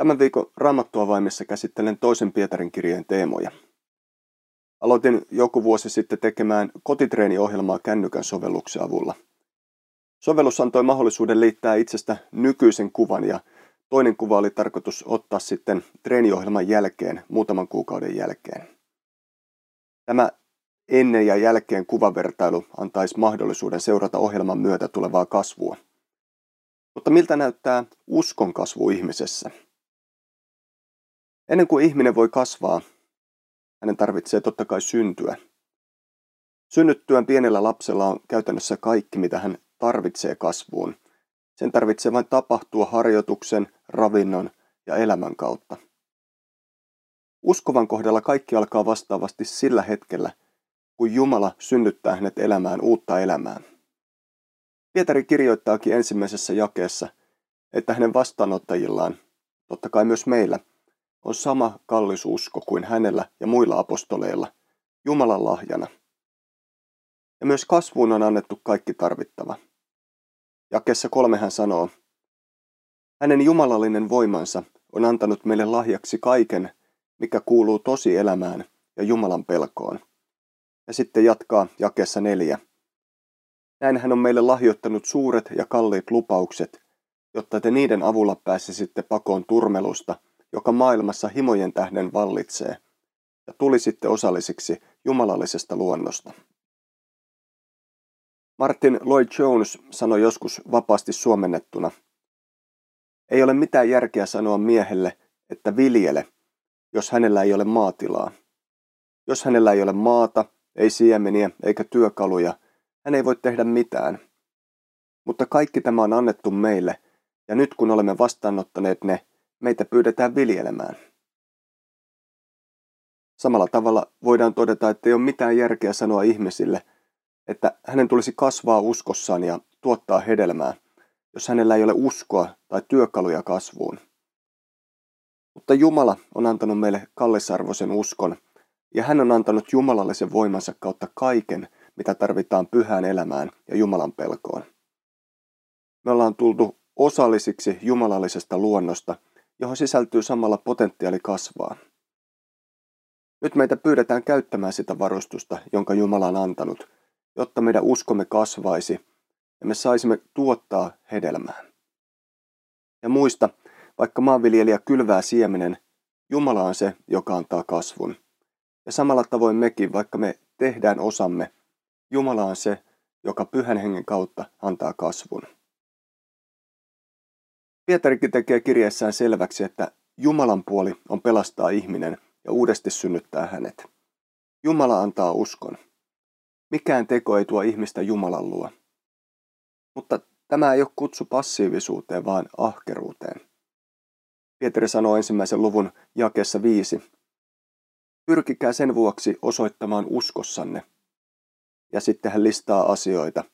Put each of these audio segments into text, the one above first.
Tämän viikon Raamattuavaimessa käsittelen toisen Pietarin kirjeen teemoja. Aloitin joku vuosi sitten tekemään kotitreeniohjelmaa kännykän sovelluksen avulla. Sovellus antoi mahdollisuuden liittää itsestä nykyisen kuvan ja toinen kuva oli tarkoitus ottaa sitten treeniohjelman jälkeen, muutaman kuukauden jälkeen. Tämä ennen ja jälkeen kuvavertailu antaisi mahdollisuuden seurata ohjelman myötä tulevaa kasvua. Mutta miltä näyttää uskon kasvu ihmisessä? Ennen kuin ihminen voi kasvaa, hänen tarvitsee totta kai syntyä. Synnyttyään pienellä lapsella on käytännössä kaikki, mitä hän tarvitsee kasvuun. Sen tarvitsee vain tapahtua harjoituksen, ravinnon ja elämän kautta. Uskovan kohdalla kaikki alkaa vastaavasti sillä hetkellä, kun Jumala synnyttää hänet elämään uutta elämää. Pietari kirjoittaakin ensimmäisessä jakeessa, että hänen vastaanottajillaan, totta kai myös meillä, on sama kallis usko kuin hänellä ja muilla apostoleilla, Jumalan lahjana. Ja myös kasvuun on annettu kaikki tarvittava. Jakessa kolme hän sanoo, hänen jumalallinen voimansa on antanut meille lahjaksi kaiken, mikä kuuluu tosi elämään ja Jumalan pelkoon. Ja sitten jatkaa jakessa neljä. Näin hän on meille lahjoittanut suuret ja kalliit lupaukset, jotta te niiden avulla pääsisitte pakoon turmelusta – joka maailmassa himojen tähden vallitsee, ja tulisitte osallisiksi jumalallisesta luonnosta. Martin Lloyd Jones sanoi joskus vapaasti suomennettuna, ei ole mitään järkeä sanoa miehelle, että viljele, jos hänellä ei ole maatilaa. Jos hänellä ei ole maata, ei siemeniä eikä työkaluja, hän ei voi tehdä mitään. Mutta kaikki tämä on annettu meille, ja nyt kun olemme vastaanottaneet ne, meitä pyydetään viljelemään. Samalla tavalla voidaan todeta, että ei ole mitään järkeä sanoa ihmisille, että hänen tulisi kasvaa uskossaan ja tuottaa hedelmää, jos hänellä ei ole uskoa tai työkaluja kasvuun. Mutta Jumala on antanut meille kallisarvoisen uskon, ja hän on antanut jumalallisen voimansa kautta kaiken, mitä tarvitaan pyhään elämään ja Jumalan pelkoon. Me ollaan tultu osallisiksi jumalallisesta luonnosta – johon sisältyy samalla potentiaali kasvaa. Nyt meitä pyydetään käyttämään sitä varustusta, jonka Jumala on antanut, jotta meidän uskomme kasvaisi ja me saisimme tuottaa hedelmää. Ja muista, vaikka maanviljelijä kylvää siemenen, Jumala on se, joka antaa kasvun. Ja samalla tavoin mekin, vaikka me tehdään osamme, Jumala on se, joka pyhän hengen kautta antaa kasvun. Pietarikin tekee kirjeessään selväksi, että Jumalan puoli on pelastaa ihminen ja uudesti synnyttää hänet. Jumala antaa uskon. Mikään teko ei tuo ihmistä Jumalan luo. Mutta tämä ei ole kutsu passiivisuuteen, vaan ahkeruuteen. Pietari sanoo ensimmäisen luvun jakessa viisi. Pyrkikää sen vuoksi osoittamaan uskossanne. Ja sitten hän listaa asioita.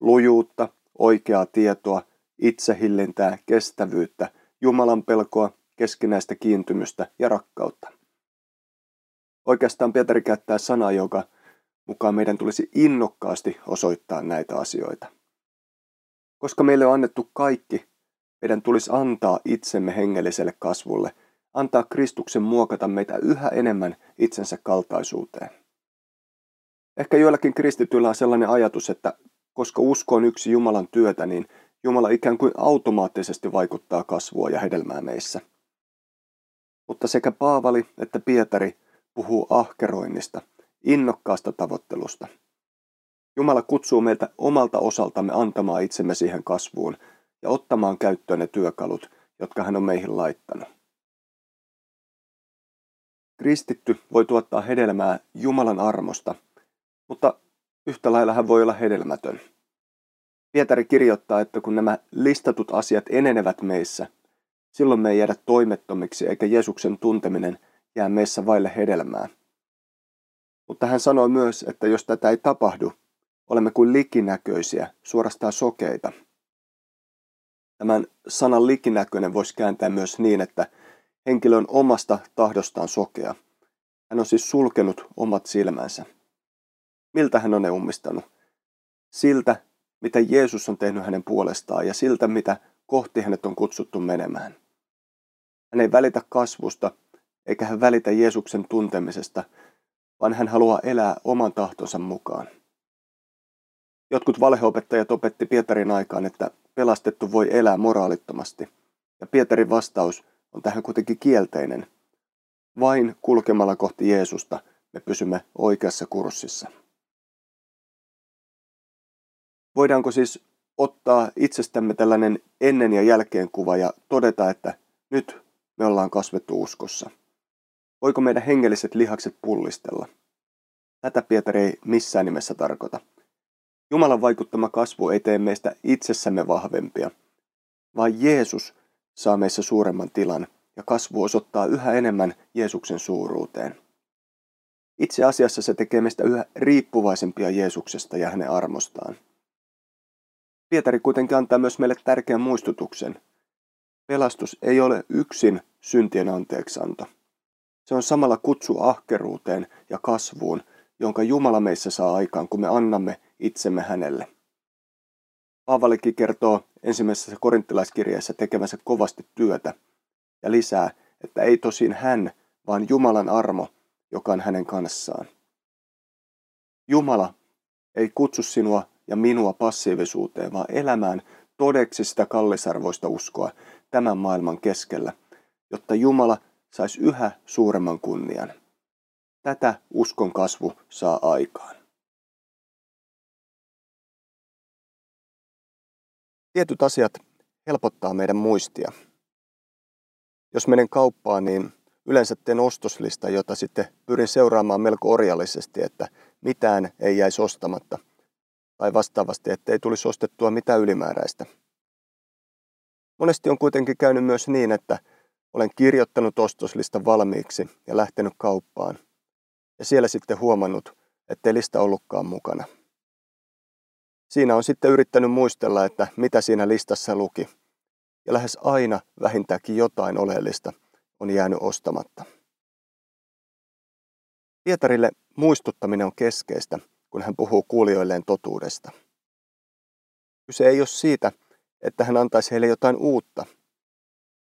Lujuutta, oikeaa tietoa, itsehillintää, kestävyyttä, Jumalan pelkoa, keskinäistä kiintymystä ja rakkautta. Oikeastaan Pietari käyttää sanaa, joka mukaan meidän tulisi innokkaasti osoittaa näitä asioita. Koska meille on annettu kaikki, meidän tulisi antaa itsemme hengelliselle kasvulle, antaa Kristuksen muokata meitä yhä enemmän itsensä kaltaisuuteen. Ehkä joillakin kristityillä on sellainen ajatus, että koska usko on yksi Jumalan työtä, niin Jumala ikään kuin automaattisesti vaikuttaa kasvua ja hedelmää meissä. Mutta sekä Paavali että Pietari puhuu ahkeroinnista, innokkaasta tavoittelusta. Jumala kutsuu meiltä omalta osaltamme antamaan itsemme siihen kasvuun ja ottamaan käyttöön ne työkalut, jotka hän on meihin laittanut. Kristitty voi tuottaa hedelmää Jumalan armosta, mutta yhtä lailla hän voi olla hedelmätön. Pietari kirjoittaa, että kun nämä listatut asiat enenevät meissä, silloin me ei jäädä toimettomiksi eikä Jeesuksen tunteminen jää meissä vaille hedelmää. Mutta hän sanoi myös, että jos tätä ei tapahdu, olemme kuin likinäköisiä, suorastaan sokeita. Tämän sanan likinäköinen voisi kääntää myös niin, että henkilö on omasta tahdostaan sokea. Hän on siis sulkenut omat silmänsä. Miltä hän on ne ummistanut? Siltä, mitä Jeesus on tehnyt hänen puolestaan ja siltä, mitä kohti hänet on kutsuttu menemään. Hän ei välitä kasvusta, eikä hän välitä Jeesuksen tuntemisesta, vaan hän haluaa elää oman tahtonsa mukaan. Jotkut valheopettajat opetti Pietarin aikaan, että pelastettu voi elää moraalittomasti, ja Pietarin vastaus on tähän kuitenkin kielteinen. Vain kulkemalla kohti Jeesusta me pysymme oikeassa kurssissa. Voidaanko siis ottaa itsestämme tällainen ennen ja jälkeen kuva ja todeta, että nyt me ollaan kasvettu uskossa? Voiko meidän hengelliset lihakset pullistella? Tätä Pietari ei missään nimessä tarkoita. Jumalan vaikuttama kasvu ei tee meistä itsessämme vahvempia, vaan Jeesus saa meissä suuremman tilan ja kasvu osoittaa yhä enemmän Jeesuksen suuruuteen. Itse asiassa se tekee meistä yhä riippuvaisempia Jeesuksesta ja hänen armostaan. Pietari kuitenkin antaa myös meille tärkeän muistutuksen. Pelastus ei ole yksin syntien anteeksanto. Se on samalla kutsu ahkeruuteen ja kasvuun, jonka Jumala meissä saa aikaan, kun me annamme itsemme hänelle. Paavalikin kertoo ensimmäisessä korinttilaiskirjeessä tekevänsä kovasti työtä ja lisää, että ei tosin hän, vaan Jumalan armo, joka on hänen kanssaan. Jumala ei kutsu sinua ja minua passiivisuuteen, vaan elämään todeksi sitä kallisarvoista uskoa tämän maailman keskellä, jotta Jumala saisi yhä suuremman kunnian. Tätä uskon kasvu saa aikaan. Tietyt asiat helpottaa meidän muistia. Jos menen kauppaan, niin yleensä teen ostoslista, jota sitten pyrin seuraamaan melko orjallisesti, että mitään ei jäisi ostamatta. Tai vastaavasti, ettei tulisi ostettua mitään ylimääräistä. Monesti on kuitenkin käynyt myös niin, että olen kirjoittanut ostoslistan valmiiksi ja lähtenyt kauppaan. Ja siellä sitten huomannut, ettei lista ollutkaan mukana. Siinä on sitten yrittänyt muistella, että mitä siinä listassa luki. Ja lähes aina vähintäänkin jotain oleellista on jäänyt ostamatta. Pietarille muistuttaminen on keskeistä, kun hän puhuu kuulijoilleen totuudesta. Kyse ei ole siitä, että hän antaisi heille jotain uutta.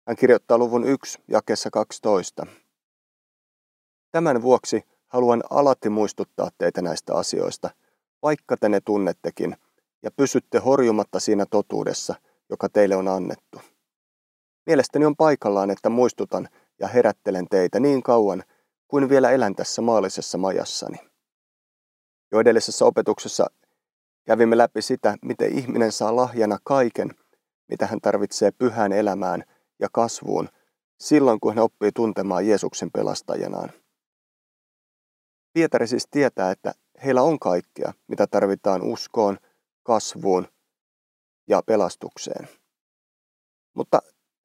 Hän kirjoittaa luvun 1 jakessa 12. Tämän vuoksi haluan alati muistuttaa teitä näistä asioista, vaikka te ne tunnettekin, ja pysytte horjumatta siinä totuudessa, joka teille on annettu. Mielestäni on paikallaan, että muistutan ja herättelen teitä niin kauan, kuin vielä elän tässä maallisessa majassani. Jo edellisessä opetuksessa kävimme läpi sitä, miten ihminen saa lahjana kaiken, mitä hän tarvitsee pyhään elämään ja kasvuun, silloin kun hän oppii tuntemaan Jeesuksen pelastajanaan. Pietari siis tietää, että heillä on kaikkea, mitä tarvitaan uskoon, kasvuun ja pelastukseen. Mutta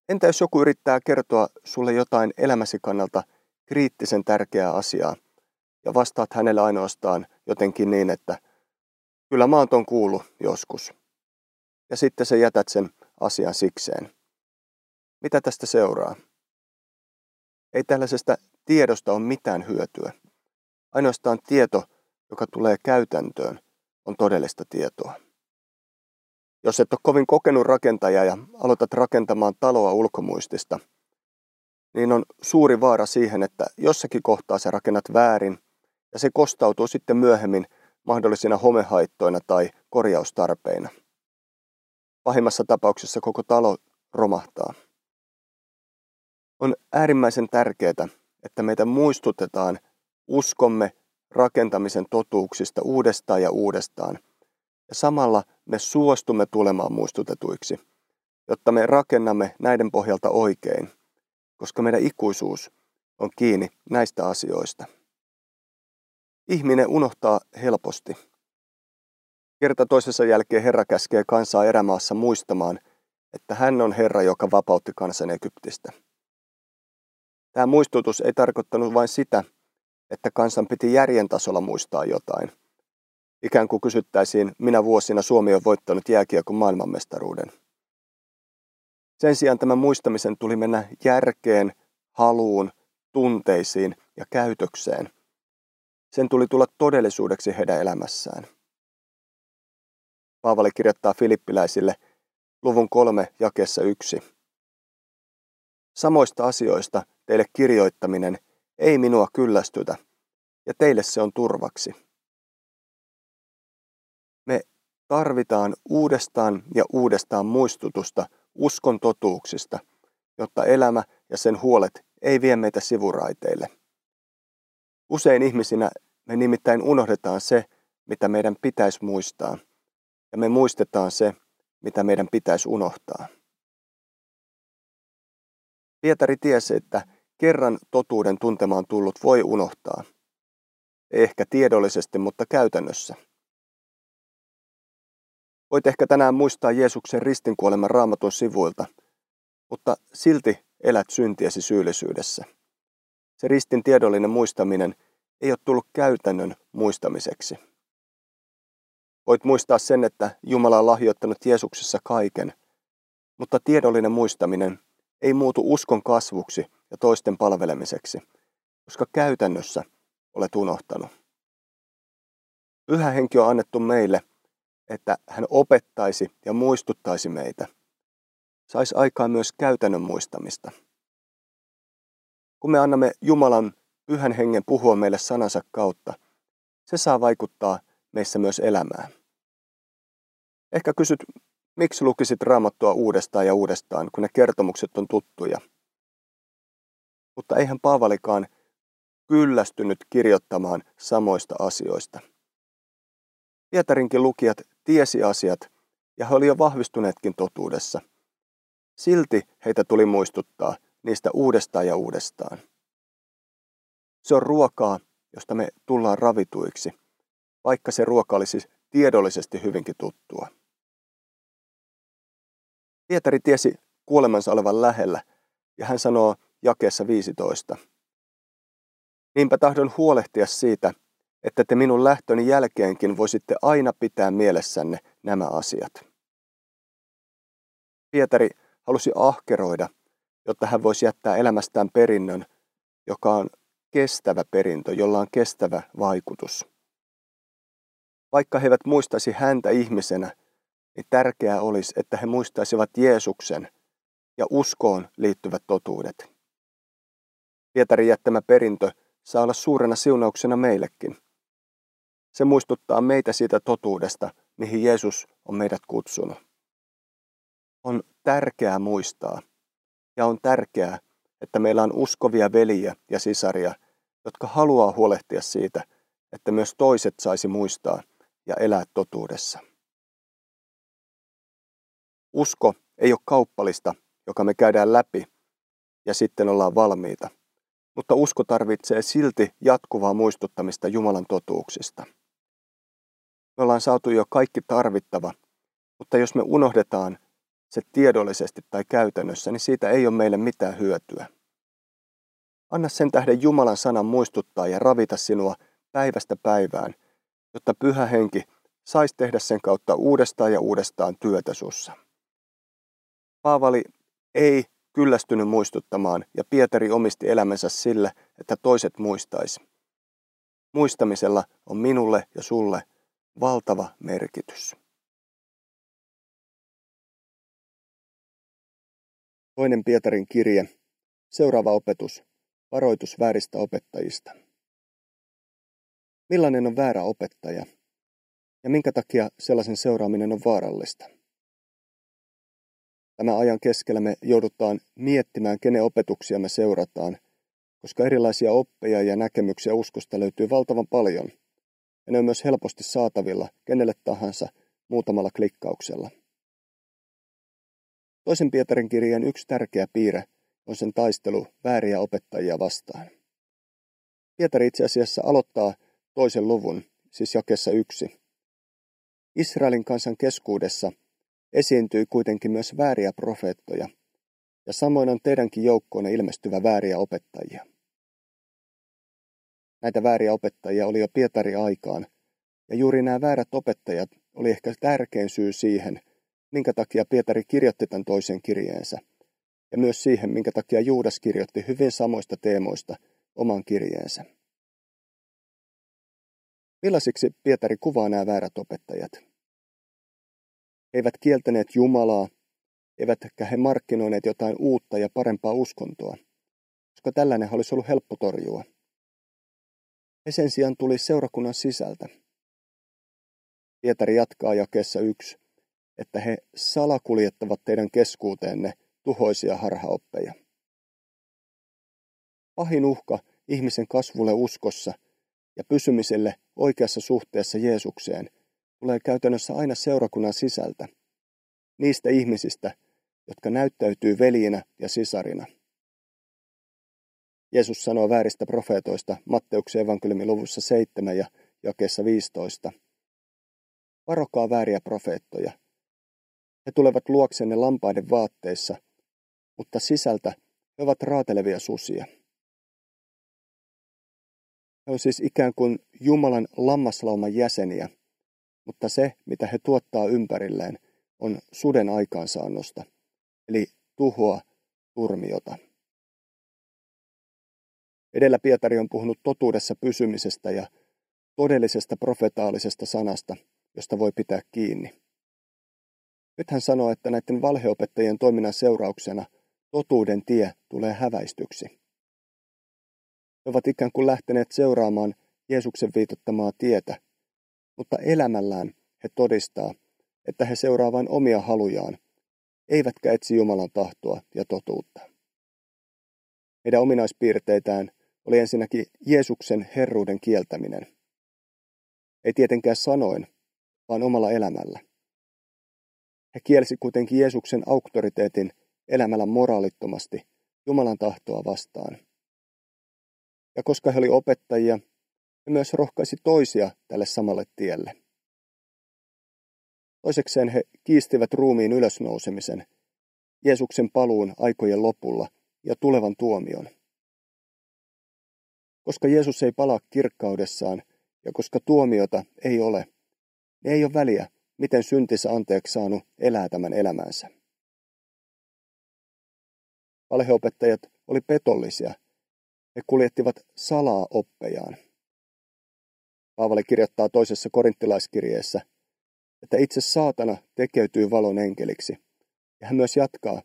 entä jos joku yrittää kertoa sulle jotain elämäsi kannalta kriittisen tärkeää asiaa ja vastaat hänelle ainoastaan jotenkin niin, että kyllä mä oon ton kuullut joskus. Ja sitten sä jätät sen asian sikseen. Mitä tästä seuraa? Ei tällaisesta tiedosta ole mitään hyötyä. Ainoastaan tieto, joka tulee käytäntöön, on todellista tietoa. Jos et ole kovin kokenut rakentaja ja aloitat rakentamaan taloa ulkomuistista, niin on suuri vaara siihen, että jossakin kohtaa sä rakennat väärin ja se kostautuu sitten myöhemmin mahdollisina homehaittoina tai korjaustarpeina. Pahimmassa tapauksessa koko talo romahtaa. On äärimmäisen tärkeää, että meitä muistutetaan uskomme rakentamisen totuuksista uudestaan ja uudestaan. Ja samalla me suostumme tulemaan muistutetuiksi, jotta me rakennamme näiden pohjalta oikein, koska meidän ikuisuus on kiinni näistä asioista. Ihminen unohtaa helposti. Kerta toisessa jälkeen Herra käskee kansaa erämaassa muistamaan, että hän on Herra, joka vapautti kansan Egyptistä. Tämä muistutus ei tarkoittanut vain sitä, että kansan piti järjen tasolla muistaa jotain. Ikään kuin kysyttäisiin, minä vuosina Suomi on voittanut jääkiekon maailmanmestaruuden. Sen sijaan tämän muistamisen tuli mennä järkeen, haluun, tunteisiin ja käytökseen. Sen tuli tulla todellisuudeksi heidän elämässään. Paavali kirjoittaa filippiläisille luvun kolme jakessa yksi. Samoista asioista teille kirjoittaminen ei minua kyllästytä, ja teille se on turvaksi. Me tarvitaan uudestaan ja uudestaan muistutusta uskon totuuksista, jotta elämä ja sen huolet ei vie meitä sivuraiteille. Usein ihmisinä me nimittäin unohdetaan se, mitä meidän pitäisi muistaa, ja me muistetaan se, mitä meidän pitäisi unohtaa. Pietari tiesi, että kerran totuuden tuntemaan tullut voi unohtaa. Ehkä tiedollisesti, mutta käytännössä. Voit ehkä tänään muistaa Jeesuksen ristinkuoleman raamatun sivuilta, mutta silti elät syntiesi syyllisyydessä. Se ristin tiedollinen muistaminen ei ole tullut käytännön muistamiseksi. Voit muistaa sen, että Jumala on lahjoittanut Jeesuksessa kaiken, mutta tiedollinen muistaminen ei muutu uskon kasvuksi ja toisten palvelemiseksi, koska käytännössä olet unohtanut. Pyhä henki on annettu meille, että hän opettaisi ja muistuttaisi meitä. Saisi aikaan myös käytännön muistamista. Kun me annamme Jumalan pyhän hengen puhua meille sanansa kautta, se saa vaikuttaa meissä myös elämään. Ehkä kysyt, miksi lukisit raamattua uudestaan ja uudestaan, kun ne kertomukset on tuttuja. Mutta eihän Paavalikaan kyllästynyt kirjoittamaan samoista asioista. Pietarinkin lukijat tiesi asiat ja he olivat jo vahvistuneetkin totuudessa. Silti heitä tuli muistuttaa niistä uudestaan ja uudestaan. Se on ruokaa, josta me tullaan ravituiksi, vaikka se ruoka olisi tiedollisesti hyvinkin tuttua. Pietari tiesi kuolemansa olevan lähellä, ja hän sanoo jakeessa 15. Niinpä tahdon huolehtia siitä, että te minun lähtöni jälkeenkin voisitte aina pitää mielessänne nämä asiat. Pietari halusi ahkeroida, jotta hän voisi jättää elämästään perinnön, joka on kestävä perintö, jolla on kestävä vaikutus. Vaikka he eivät muistaisi häntä ihmisenä, niin tärkeää olisi, että he muistaisivat Jeesuksen ja uskoon liittyvät totuudet. Pietarin jättämä perintö saa olla suurena siunauksena meillekin. Se muistuttaa meitä siitä totuudesta, mihin Jeesus on meidät kutsunut. On tärkeää muistaa ja on tärkeää, että meillä on uskovia veliä ja sisaria, jotka haluaa huolehtia siitä, että myös toiset saisi muistaa ja elää totuudessa. Usko ei ole kauppalista, joka me käydään läpi ja sitten ollaan valmiita, mutta usko tarvitsee silti jatkuvaa muistuttamista Jumalan totuuksista. Me ollaan saatu jo kaikki tarvittava, mutta jos me unohdetaan se tiedollisesti tai käytännössä, niin siitä ei ole meille mitään hyötyä. Anna sen tähden Jumalan sanan muistuttaa ja ravita sinua päivästä päivään, jotta pyhä henki saisi tehdä sen kautta uudestaan ja uudestaan työtä sussa. Paavali ei kyllästynyt muistuttamaan ja Pietari omisti elämänsä sille, että toiset muistaisi. Muistamisella on minulle ja sulle valtava merkitys. Toinen Pietarin kirje. Seuraava opetus. Varoitus vääristä opettajista. Millainen on väärä opettaja? Ja minkä takia sellaisen seuraaminen on vaarallista? Tämän ajan keskellä me joudutaan miettimään, kenen opetuksia me seurataan, koska erilaisia oppeja ja näkemyksiä uskosta löytyy valtavan paljon, ja ne on myös helposti saatavilla kenelle tahansa muutamalla klikkauksella. Toisen Pietarin kirjeen yksi tärkeä piirre on sen taistelu vääriä opettajia vastaan. Pietari itse asiassa aloittaa toisen luvun, siis jakessa yksi. Israelin kansan keskuudessa esiintyi kuitenkin myös vääriä profeettoja, ja samoin on teidänkin joukkoon ilmestyvä vääriä opettajia. Näitä vääriä opettajia oli jo Pietari aikaan, ja juuri nämä väärät opettajat oli ehkä tärkein syy siihen, minkä takia Pietari kirjoitti tämän toisen kirjeensä, ja myös siihen, minkä takia Juudas kirjoitti hyvin samoista teemoista oman kirjeensä. Millaisiksi Pietari kuvaa nämä väärät opettajat? He eivät kieltäneet Jumalaa, eivätkä he markkinoineet jotain uutta ja parempaa uskontoa, koska tällainen olisi ollut helppo torjua. He sen sijaan tuli seurakunnan sisältä. Pietari jatkaa jakeessa yksi, että he salakuljettavat teidän keskuuteenne tuhoisia harhaoppeja. Pahin uhka ihmisen kasvulle uskossa ja pysymiselle oikeassa suhteessa Jeesukseen tulee käytännössä aina seurakunnan sisältä, niistä ihmisistä, jotka näyttäytyy veljinä ja sisarina. Jeesus sanoo vääristä profeetoista Matteuksen evankeliumin luvussa 7 ja jakeessa 15. Varokaa vääriä profeettoja. He tulevat luoksenne lampaiden vaatteissa, mutta sisältä he ovat raatelevia susia. He on siis ikään kuin Jumalan lammaslauman jäseniä, mutta se, mitä he tuottaa ympärilleen, on suden aikaansaannosta, eli tuhoa, turmiota. Edellä Pietari on puhunut totuudessa pysymisestä ja todellisesta profetaalisesta sanasta, josta voi pitää kiinni. Nyt hän sanoo, että näiden valheopettajien toiminnan seurauksena totuuden tie tulee häväistyksi. He ovat ikään kuin lähteneet seuraamaan Jeesuksen viitottamaa tietä, mutta elämällään he todistaa, että he seuraa vain omia halujaan, eivätkä etsi Jumalan tahtoa ja totuutta. Heidän ominaispiirteitään oli ensinnäkin Jeesuksen herruuden kieltäminen. Ei tietenkään sanoen, vaan omalla elämällä. He kielsi kuitenkin Jeesuksen auktoriteetin elämällä moraalittomasti Jumalan tahtoa vastaan. Ja koska he oli opettajia, he myös rohkaisi toisia tälle samalle tielle. Toisekseen he kiistivät ruumiin ylösnousemisen, Jeesuksen paluun aikojen lopulla ja tulevan tuomion. Koska Jeesus ei palaa kirkkaudessaan ja koska tuomiota ei ole, niin ei ole väliä, miten syntissä anteeksi saanut elää tämän elämänsä. Valheopettajat oli petollisia. He kuljettivat salaa oppejaan. Paavali kirjoittaa toisessa korinttilaiskirjeessä, että itse saatana tekeytyy valon enkeliksi. Ja hän myös jatkaa,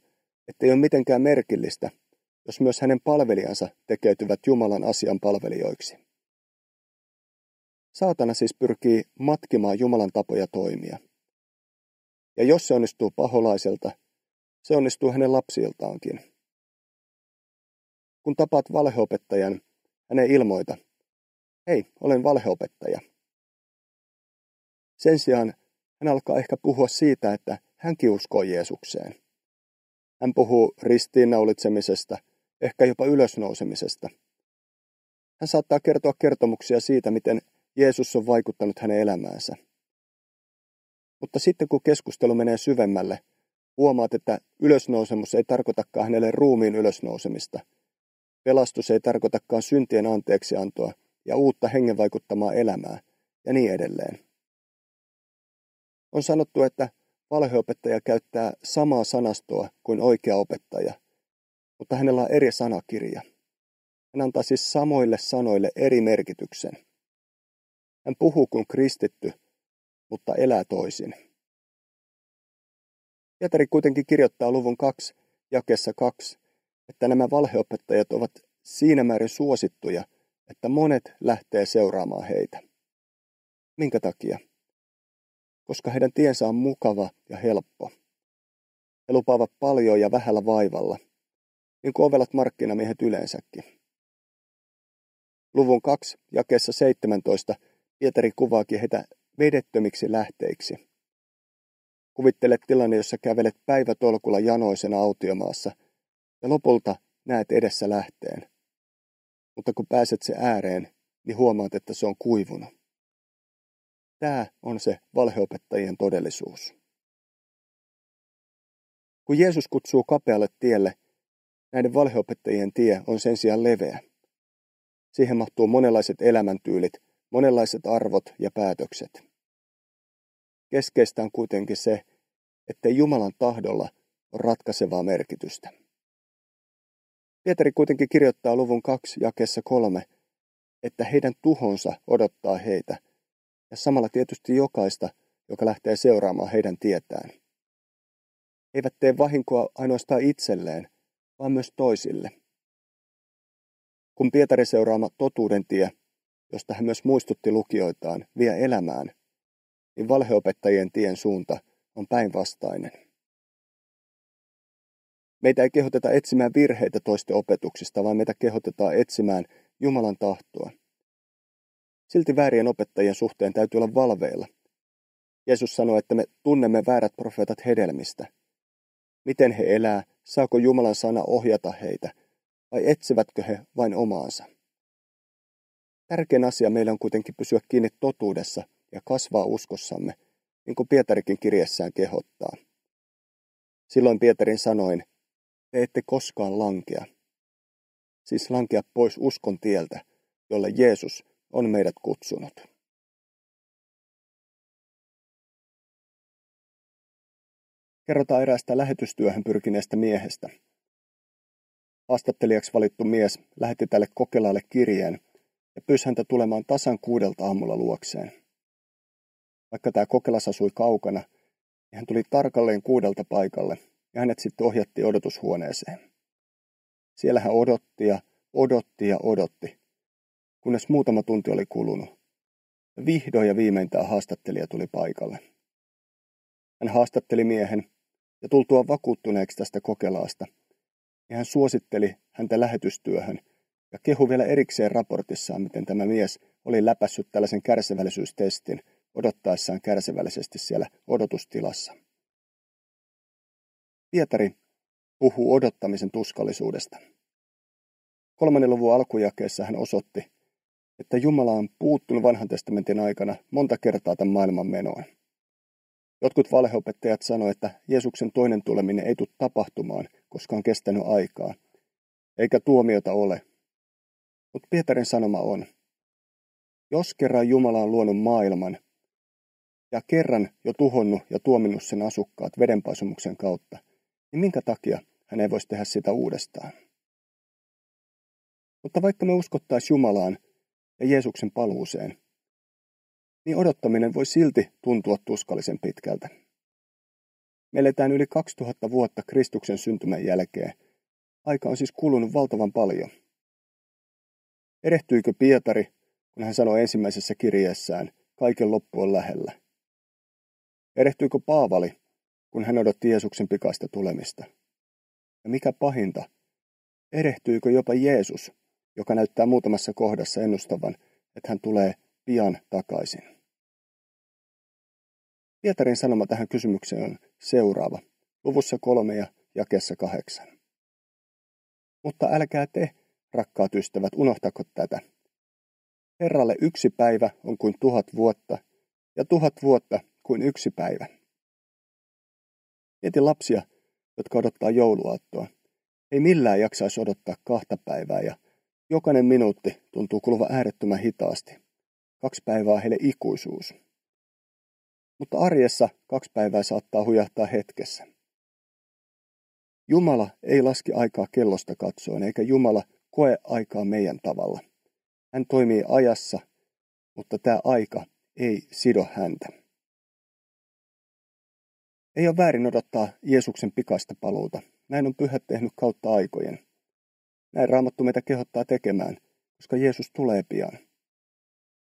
että ei ole mitenkään merkillistä, jos myös hänen palvelijansa tekeytyvät Jumalan asian palvelijoiksi. Saatana siis pyrkii matkimaan Jumalan tapoja toimia. Ja jos se onnistuu paholaiselta, se onnistuu hänen lapsiltaankin. Kun tapaat valheopettajan, hänen ilmoita, hei, olen valheopettaja. Sen sijaan hän alkaa ehkä puhua siitä, että hänkin uskoo Jeesukseen. Hän puhuu ristiinnaulitsemisesta, ehkä jopa ylösnousemisesta. Hän saattaa kertoa kertomuksia siitä, miten Jeesus on vaikuttanut hänen elämäänsä. Mutta sitten kun keskustelu menee syvemmälle, huomaat, että ylösnousemus ei tarkoitakaan hänelle ruumiin ylösnousemista. Pelastus ei tarkoitakaan syntien anteeksiantoa ja uutta hengen vaikuttamaa elämää ja niin edelleen. On sanottu, että valheopettaja käyttää samaa sanastoa kuin oikea opettaja, mutta hänellä on eri sanakirja. Hän antaa siis samoille sanoille eri merkityksen. Hän puhuu kuin kristitty, mutta elää toisin. Pietari kuitenkin kirjoittaa luvun 2 jakessa 2, että nämä valheopettajat ovat siinä määrin suosittuja, että monet lähtee seuraamaan heitä. Minkä takia? Koska heidän tiensä on mukava ja helppo. He lupaavat paljon ja vähällä vaivalla, niin kuin ovelat markkinamiehet yleensäkin. Luvun 2 jakeessa 17 Pietari kuvaakin heitä vedettömiksi lähteiksi. Kuvittele tilanne, jossa kävelet päivätolkulla janoisena autiomaassa ja lopulta näet edessä lähteen. Mutta kun pääset se ääreen, niin huomaat, että se on kuivunut. Tämä on se valheopettajien todellisuus. Kun Jeesus kutsuu kapealle tielle, näiden valheopettajien tie on sen sijaan leveä. Siihen mahtuu monenlaiset elämäntyylit, monenlaiset arvot ja päätökset. Keskeistä on kuitenkin se, että Jumalan tahdolla on ratkaisevaa merkitystä. Pietari kuitenkin kirjoittaa luvun 2 jakessa 3, että heidän tuhonsa odottaa heitä, ja samalla tietysti jokaista, joka lähtee seuraamaan heidän tietään. eivät tee vahinkoa ainoastaan itselleen, vaan myös toisille. Kun Pietari seuraama totuuden tie, josta hän myös muistutti lukijoitaan, vie elämään, niin valheopettajien tien suunta on päinvastainen. Meitä ei kehoteta etsimään virheitä toisten opetuksista, vaan meitä kehotetaan etsimään Jumalan tahtoa. Silti väärien opettajien suhteen täytyy olla valveilla. Jeesus sanoi, että me tunnemme väärät profeetat hedelmistä. Miten he elää, saako Jumalan sana ohjata heitä, vai etsivätkö he vain omaansa? Tärkein asia meillä on kuitenkin pysyä kiinni totuudessa ja kasvaa uskossamme, niin kuin Pietarikin kirjessään kehottaa. Silloin Pietarin sanoin, te ette koskaan lankea. Siis lankea pois uskon tieltä, jolle Jeesus on meidät kutsunut. Kerrotaan eräästä lähetystyöhön pyrkineestä miehestä. Haastattelijaksi valittu mies lähetti tälle kokelaalle kirjeen ja pyysi häntä tulemaan tasan kuudelta aamulla luokseen. Vaikka tämä kokelas asui kaukana, niin hän tuli tarkalleen kuudelta paikalle ja hänet sitten ohjattiin odotushuoneeseen. Siellä hän odotti ja odotti ja odotti, kunnes muutama tunti oli kulunut. Ja vihdoin ja viimein tämä haastattelija tuli paikalle. Hän haastatteli miehen ja tultua vakuuttuneeksi tästä kokelaasta, niin hän suositteli häntä lähetystyöhön ja kehu vielä erikseen raportissaan, miten tämä mies oli läpässyt tällaisen kärsivällisyystestin odottaessaan kärsivällisesti siellä odotustilassa. Pietari puhuu odottamisen tuskallisuudesta. Kolmannen luvun alkujakeessa hän osoitti, että Jumala on puuttunut vanhan testamentin aikana monta kertaa tämän maailman menoon. Jotkut valheopettajat sanoivat, että Jeesuksen toinen tuleminen ei tule tapahtumaan, koska on kestänyt aikaa, eikä tuomiota ole. Mutta Pietarin sanoma on, jos kerran Jumala on luonut maailman ja kerran jo tuhonnut ja tuominnut sen asukkaat vedenpaisumuksen kautta, niin minkä takia hän ei voisi tehdä sitä uudestaan? Mutta vaikka me uskottaisiin Jumalaan ja Jeesuksen paluuseen, niin odottaminen voi silti tuntua tuskallisen pitkältä. Me eletään yli 2000 vuotta Kristuksen syntymän jälkeen. Aika on siis kulunut valtavan paljon. Erehtyykö Pietari, kun hän sanoi ensimmäisessä kirjeessään, kaiken loppu on lähellä? Erehtyykö Paavali, kun hän odotti Jeesuksen pikaista tulemista? Ja mikä pahinta, erehtyykö jopa Jeesus, joka näyttää muutamassa kohdassa ennustavan, että hän tulee pian takaisin. Pietarin sanoma tähän kysymykseen on seuraava, luvussa kolme ja jakessa kahdeksan. Mutta älkää te, rakkaat ystävät, unohtako tätä. Herralle yksi päivä on kuin tuhat vuotta, ja tuhat vuotta kuin yksi päivä. Mieti lapsia, jotka odottaa jouluaattoa. Ei millään jaksaisi odottaa kahta päivää ja jokainen minuutti tuntuu kuluva äärettömän hitaasti. Kaksi päivää heille ikuisuus. Mutta arjessa kaksi päivää saattaa hujahtaa hetkessä. Jumala ei laski aikaa kellosta katsoen, eikä Jumala koe aikaa meidän tavalla. Hän toimii ajassa, mutta tämä aika ei sido häntä. Ei ole väärin odottaa Jeesuksen pikaista paluuta. Näin on pyhät tehnyt kautta aikojen. Näin raamattu meitä kehottaa tekemään, koska Jeesus tulee pian.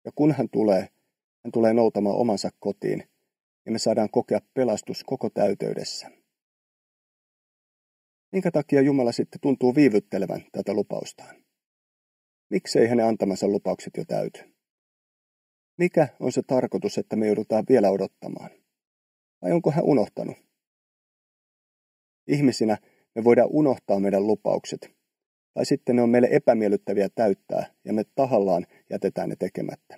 Ja kun hän tulee, hän tulee noutamaan omansa kotiin, ja me saadaan kokea pelastus koko täyteydessä. Minkä takia Jumala sitten tuntuu viivyttelevän tätä lupaustaan? Miksei hänen antamansa lupaukset jo täyty? Mikä on se tarkoitus, että me joudutaan vielä odottamaan? Vai onko hän unohtanut? Ihmisinä me voidaan unohtaa meidän lupaukset, tai sitten ne on meille epämiellyttäviä täyttää ja me tahallaan jätetään ne tekemättä.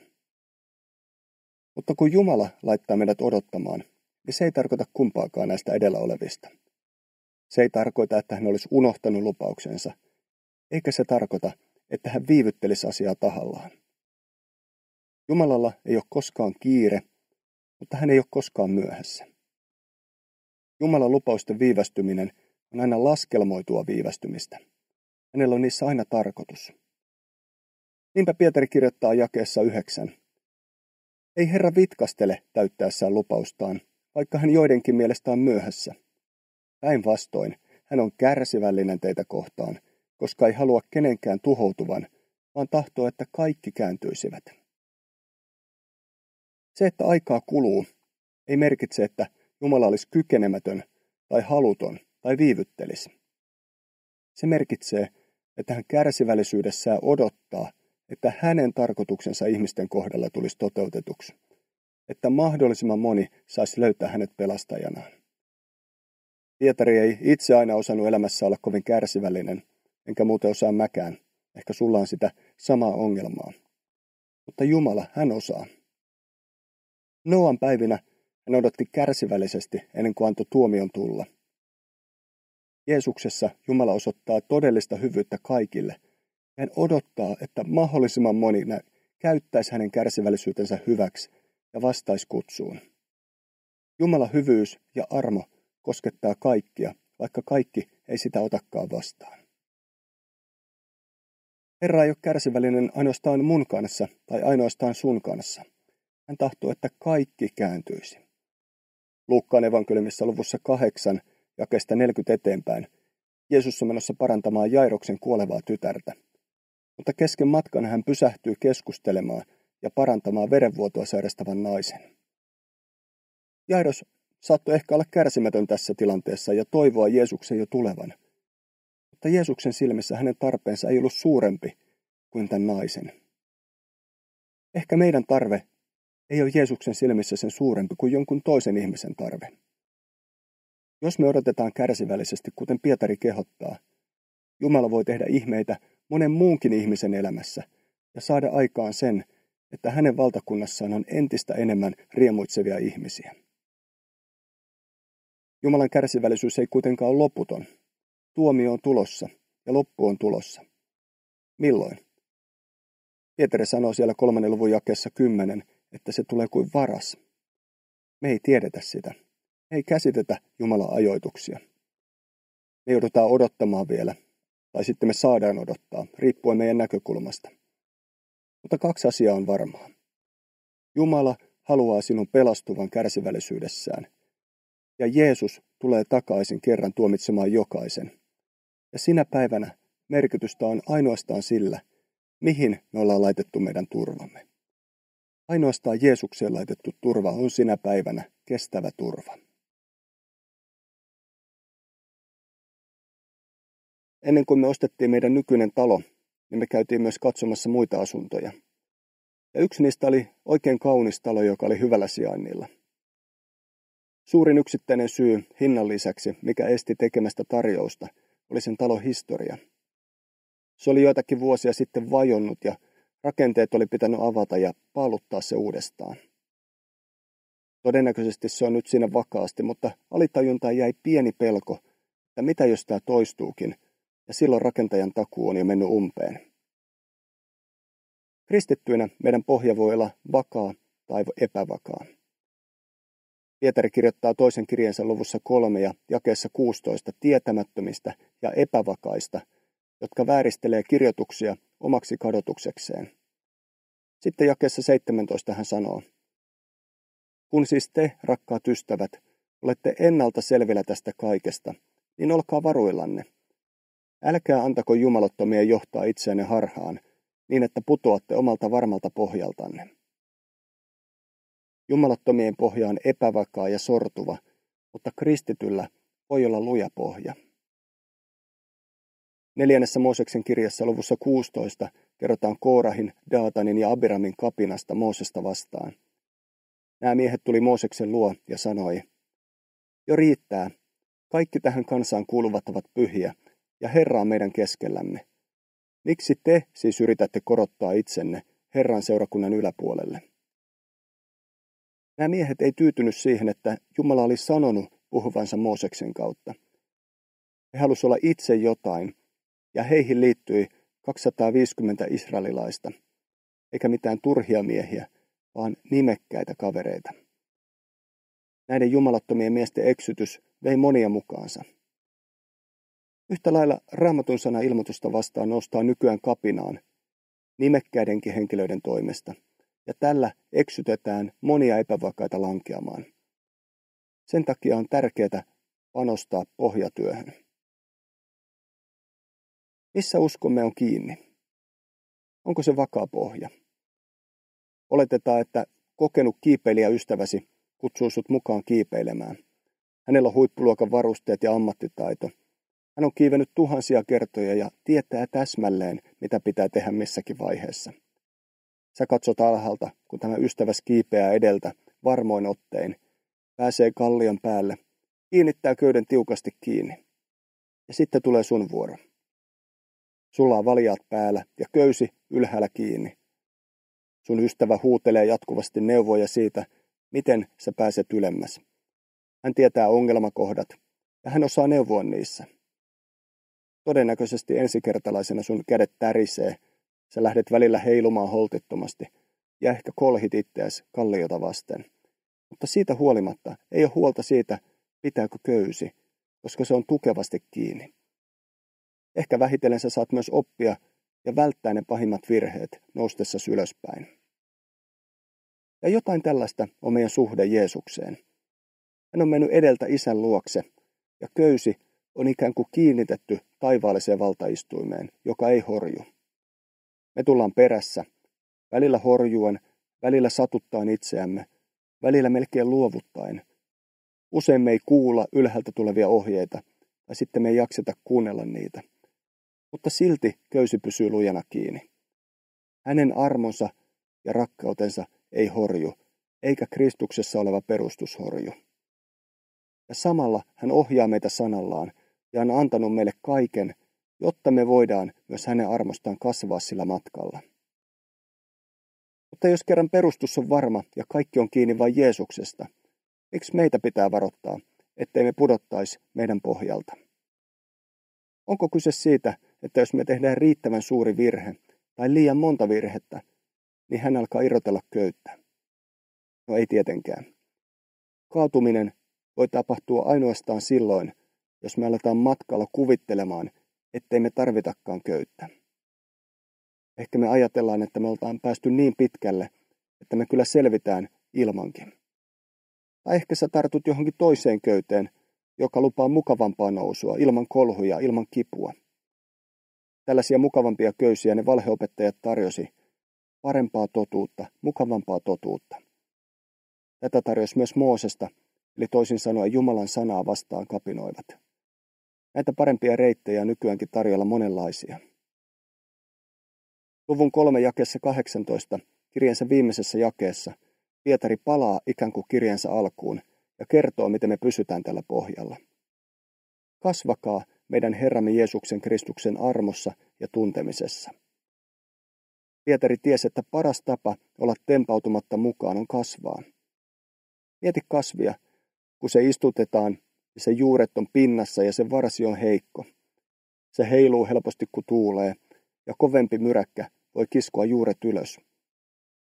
Mutta kun Jumala laittaa meidät odottamaan, niin se ei tarkoita kumpaakaan näistä edellä olevista. Se ei tarkoita, että hän olisi unohtanut lupauksensa, eikä se tarkoita, että hän viivyttelisi asiaa tahallaan. Jumalalla ei ole koskaan kiire, mutta hän ei ole koskaan myöhässä. Jumalan lupausten viivästyminen on aina laskelmoitua viivästymistä. Hänellä on niissä aina tarkoitus. Niinpä Pietari kirjoittaa jakeessa yhdeksän. Ei Herra vitkastele täyttäessään lupaustaan, vaikka hän joidenkin mielestä on myöhässä. Päinvastoin, hän on kärsivällinen teitä kohtaan, koska ei halua kenenkään tuhoutuvan, vaan tahtoo, että kaikki kääntyisivät. Se, että aikaa kuluu, ei merkitse, että Jumala olisi kykenemätön tai haluton tai viivyttelisi. Se merkitsee, että hän kärsivällisyydessään odottaa, että hänen tarkoituksensa ihmisten kohdalla tulisi toteutetuksi, että mahdollisimman moni saisi löytää hänet pelastajanaan. Pietari ei itse aina osannut elämässä olla kovin kärsivällinen, enkä muuten osaa mäkään. Ehkä sulla on sitä samaa ongelmaa. Mutta Jumala, hän osaa. Noan päivinä hän odotti kärsivällisesti ennen kuin antoi tuomion tulla. Jeesuksessa Jumala osoittaa todellista hyvyyttä kaikille. Hän odottaa, että mahdollisimman moni käyttäisi hänen kärsivällisyytensä hyväksi ja vastaisi kutsuun. Jumala hyvyys ja armo koskettaa kaikkia, vaikka kaikki ei sitä otakaan vastaan. Herra ei ole kärsivällinen ainoastaan mun kanssa tai ainoastaan sun kanssa. Hän tahtoo, että kaikki kääntyisi. Luukkaan evankeliumissa luvussa kahdeksan jakeesta 40 eteenpäin Jeesus on menossa parantamaan Jairoksen kuolevaa tytärtä. Mutta kesken matkan hän pysähtyy keskustelemaan ja parantamaan verenvuotoa sairastavan naisen. Jairos saattoi ehkä olla kärsimätön tässä tilanteessa ja toivoa Jeesuksen jo tulevan. Mutta Jeesuksen silmissä hänen tarpeensa ei ollut suurempi kuin tämän naisen. Ehkä meidän tarve ei ole Jeesuksen silmissä sen suurempi kuin jonkun toisen ihmisen tarve. Jos me odotetaan kärsivällisesti, kuten Pietari kehottaa, Jumala voi tehdä ihmeitä monen muunkin ihmisen elämässä ja saada aikaan sen, että hänen valtakunnassaan on entistä enemmän riemuitsevia ihmisiä. Jumalan kärsivällisyys ei kuitenkaan ole loputon. Tuomio on tulossa ja loppu on tulossa. Milloin? Pietari sanoo siellä kolmannen luvun jakeessa kymmenen, että se tulee kuin varas. Me ei tiedetä sitä. Me ei käsitetä Jumalan ajoituksia. Me joudutaan odottamaan vielä, tai sitten me saadaan odottaa, riippuen meidän näkökulmasta. Mutta kaksi asiaa on varmaa. Jumala haluaa sinun pelastuvan kärsivällisyydessään – ja Jeesus tulee takaisin kerran tuomitsemaan jokaisen. Ja sinä päivänä merkitystä on ainoastaan sillä, mihin me ollaan laitettu meidän turvamme. Ainoastaan Jeesukseen laitettu turva on sinä päivänä kestävä turva. Ennen kuin me ostettiin meidän nykyinen talo, niin me käytiin myös katsomassa muita asuntoja. Ja yksi niistä oli oikein kaunis talo, joka oli hyvällä sijainnilla – Suurin yksittäinen syy hinnan lisäksi, mikä esti tekemästä tarjousta, oli sen talon historia. Se oli joitakin vuosia sitten vajonnut ja rakenteet oli pitänyt avata ja paaluttaa se uudestaan. Todennäköisesti se on nyt siinä vakaasti, mutta alitajuntaan jäi pieni pelko, että mitä jos tämä toistuukin, ja silloin rakentajan takuu on jo mennyt umpeen. Kristittyinä meidän pohja voi olla vakaa tai epävakaa. Pietari kirjoittaa toisen kirjeensa luvussa kolme ja jakeessa 16 tietämättömistä ja epävakaista, jotka vääristelee kirjoituksia omaksi kadotuksekseen. Sitten jakeessa 17 hän sanoo, Kun siis te, rakkaat ystävät, olette ennalta selvillä tästä kaikesta, niin olkaa varuillanne. Älkää antako jumalottomia johtaa itseänne harhaan, niin että putoatte omalta varmalta pohjaltanne. Jumalattomien pohja on epävakaa ja sortuva, mutta kristityllä voi olla luja pohja. Neljännessä Mooseksen kirjassa luvussa 16 kerrotaan Koorahin, Daatanin ja Abiramin kapinasta Moosesta vastaan. Nämä miehet tuli Mooseksen luo ja sanoi, Jo riittää, kaikki tähän kansaan kuuluvat ovat pyhiä, ja Herra on meidän keskellämme. Miksi te siis yritätte korottaa itsenne Herran seurakunnan yläpuolelle? Nämä miehet ei tyytynyt siihen, että Jumala oli sanonut puhuvansa Mooseksen kautta. He halusivat olla itse jotain, ja heihin liittyi 250 israelilaista, eikä mitään turhia miehiä, vaan nimekkäitä kavereita. Näiden jumalattomien miesten eksytys vei monia mukaansa. Yhtä lailla raamatun sana ilmoitusta vastaan nostaa nykyään kapinaan, nimekkäidenkin henkilöiden toimesta – ja tällä eksytetään monia epävakaita lankeamaan. Sen takia on tärkeää panostaa pohjatyöhön. Missä uskomme on kiinni? Onko se vakaa pohja? Oletetaan, että kokenut kiipeilijäystäväsi kutsuu sut mukaan kiipeilemään. Hänellä on huippuluokan varusteet ja ammattitaito. Hän on kiivennyt tuhansia kertoja ja tietää täsmälleen, mitä pitää tehdä missäkin vaiheessa. Sä katsot alhaalta, kun tämä ystäväs kiipeää edeltä, varmoin ottein, pääsee kallion päälle, kiinnittää köyden tiukasti kiinni. Ja sitten tulee sun vuoro. Sulla on valjaat päällä ja köysi ylhäällä kiinni. Sun ystävä huutelee jatkuvasti neuvoja siitä, miten sä pääset ylemmäs. Hän tietää ongelmakohdat ja hän osaa neuvoa niissä. Todennäköisesti ensikertalaisena sun kädet tärisee, sä lähdet välillä heilumaan holtittomasti ja ehkä kolhit itseäsi kalliota vasten. Mutta siitä huolimatta ei ole huolta siitä, pitääkö köysi, koska se on tukevasti kiinni. Ehkä vähitellen sä saat myös oppia ja välttää ne pahimmat virheet noustessa ylöspäin. Ja jotain tällaista on meidän suhde Jeesukseen. Hän on mennyt edeltä isän luokse ja köysi on ikään kuin kiinnitetty taivaalliseen valtaistuimeen, joka ei horju. Me tullaan perässä, välillä horjuen, välillä satuttain itseämme, välillä melkein luovuttaen. Usein me ei kuulla ylhäältä tulevia ohjeita, tai sitten me ei jakseta kuunnella niitä. Mutta silti köysi pysyy lujana kiinni. Hänen armonsa ja rakkautensa ei horju, eikä Kristuksessa oleva perustus horju. Ja samalla hän ohjaa meitä sanallaan ja on antanut meille kaiken, jotta me voidaan myös hänen armostaan kasvaa sillä matkalla. Mutta jos kerran perustus on varma ja kaikki on kiinni vain Jeesuksesta, miksi meitä pitää varoittaa, ettei me pudottaisi meidän pohjalta? Onko kyse siitä, että jos me tehdään riittävän suuri virhe tai liian monta virhettä, niin hän alkaa irrotella köyttä? No ei tietenkään. Kaatuminen voi tapahtua ainoastaan silloin, jos me aletaan matkalla kuvittelemaan, ettei me tarvitakaan köyttä. Ehkä me ajatellaan, että me oltaan päästy niin pitkälle, että me kyllä selvitään ilmankin. Tai ehkä sä tartut johonkin toiseen köyteen, joka lupaa mukavampaa nousua, ilman kolhuja, ilman kipua. Tällaisia mukavampia köysiä ne valheopettajat tarjosi, parempaa totuutta, mukavampaa totuutta. Tätä tarjosi myös Moosesta, eli toisin sanoen Jumalan sanaa vastaan kapinoivat. Näitä parempia reittejä nykyäänkin tarjolla monenlaisia. Luvun kolme jakeessa 18, kirjansa viimeisessä jakeessa, Pietari palaa ikään kuin kirjansa alkuun ja kertoo, miten me pysytään tällä pohjalla. Kasvakaa meidän Herramme Jeesuksen Kristuksen armossa ja tuntemisessa. Pietari tiesi, että paras tapa olla tempautumatta mukaan on kasvaa. Mieti kasvia, kun se istutetaan ja se juuret on pinnassa ja se varsi on heikko. Se heiluu helposti kun tuulee ja kovempi myräkkä voi kiskoa juuret ylös.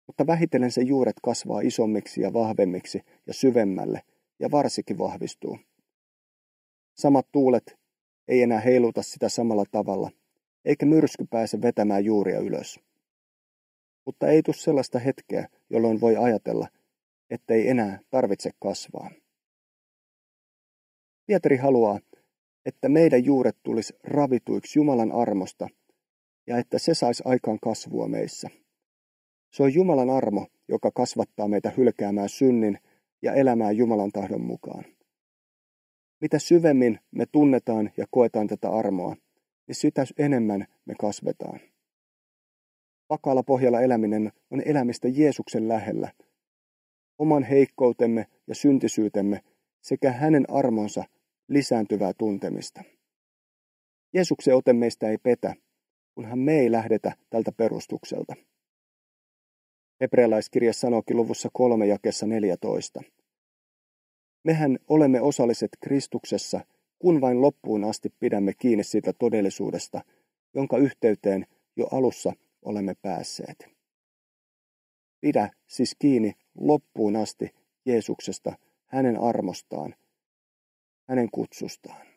Mutta vähitellen se juuret kasvaa isommiksi ja vahvemmiksi ja syvemmälle ja varsikin vahvistuu. Samat tuulet ei enää heiluta sitä samalla tavalla, eikä myrsky pääse vetämään juuria ylös. Mutta ei tule sellaista hetkeä, jolloin voi ajatella, ettei enää tarvitse kasvaa. Pietari haluaa, että meidän juuret tulisi ravituiksi Jumalan armosta ja että se saisi aikaan kasvua meissä. Se on Jumalan armo, joka kasvattaa meitä hylkäämään synnin ja elämään Jumalan tahdon mukaan. Mitä syvemmin me tunnetaan ja koetaan tätä armoa, niin sitä enemmän me kasvetaan. Vakaalla pohjalla eläminen on elämistä Jeesuksen lähellä. Oman heikkoutemme ja syntisyytemme sekä hänen armonsa lisääntyvää tuntemista. Jeesuksen ote meistä ei petä, kunhan me ei lähdetä tältä perustukselta. Hebrealaiskirja sanookin luvussa kolme jakessa 14. Mehän olemme osalliset Kristuksessa, kun vain loppuun asti pidämme kiinni siitä todellisuudesta, jonka yhteyteen jo alussa olemme päässeet. Pidä siis kiinni loppuun asti Jeesuksesta, hänen armostaan, hänen kutsustaan.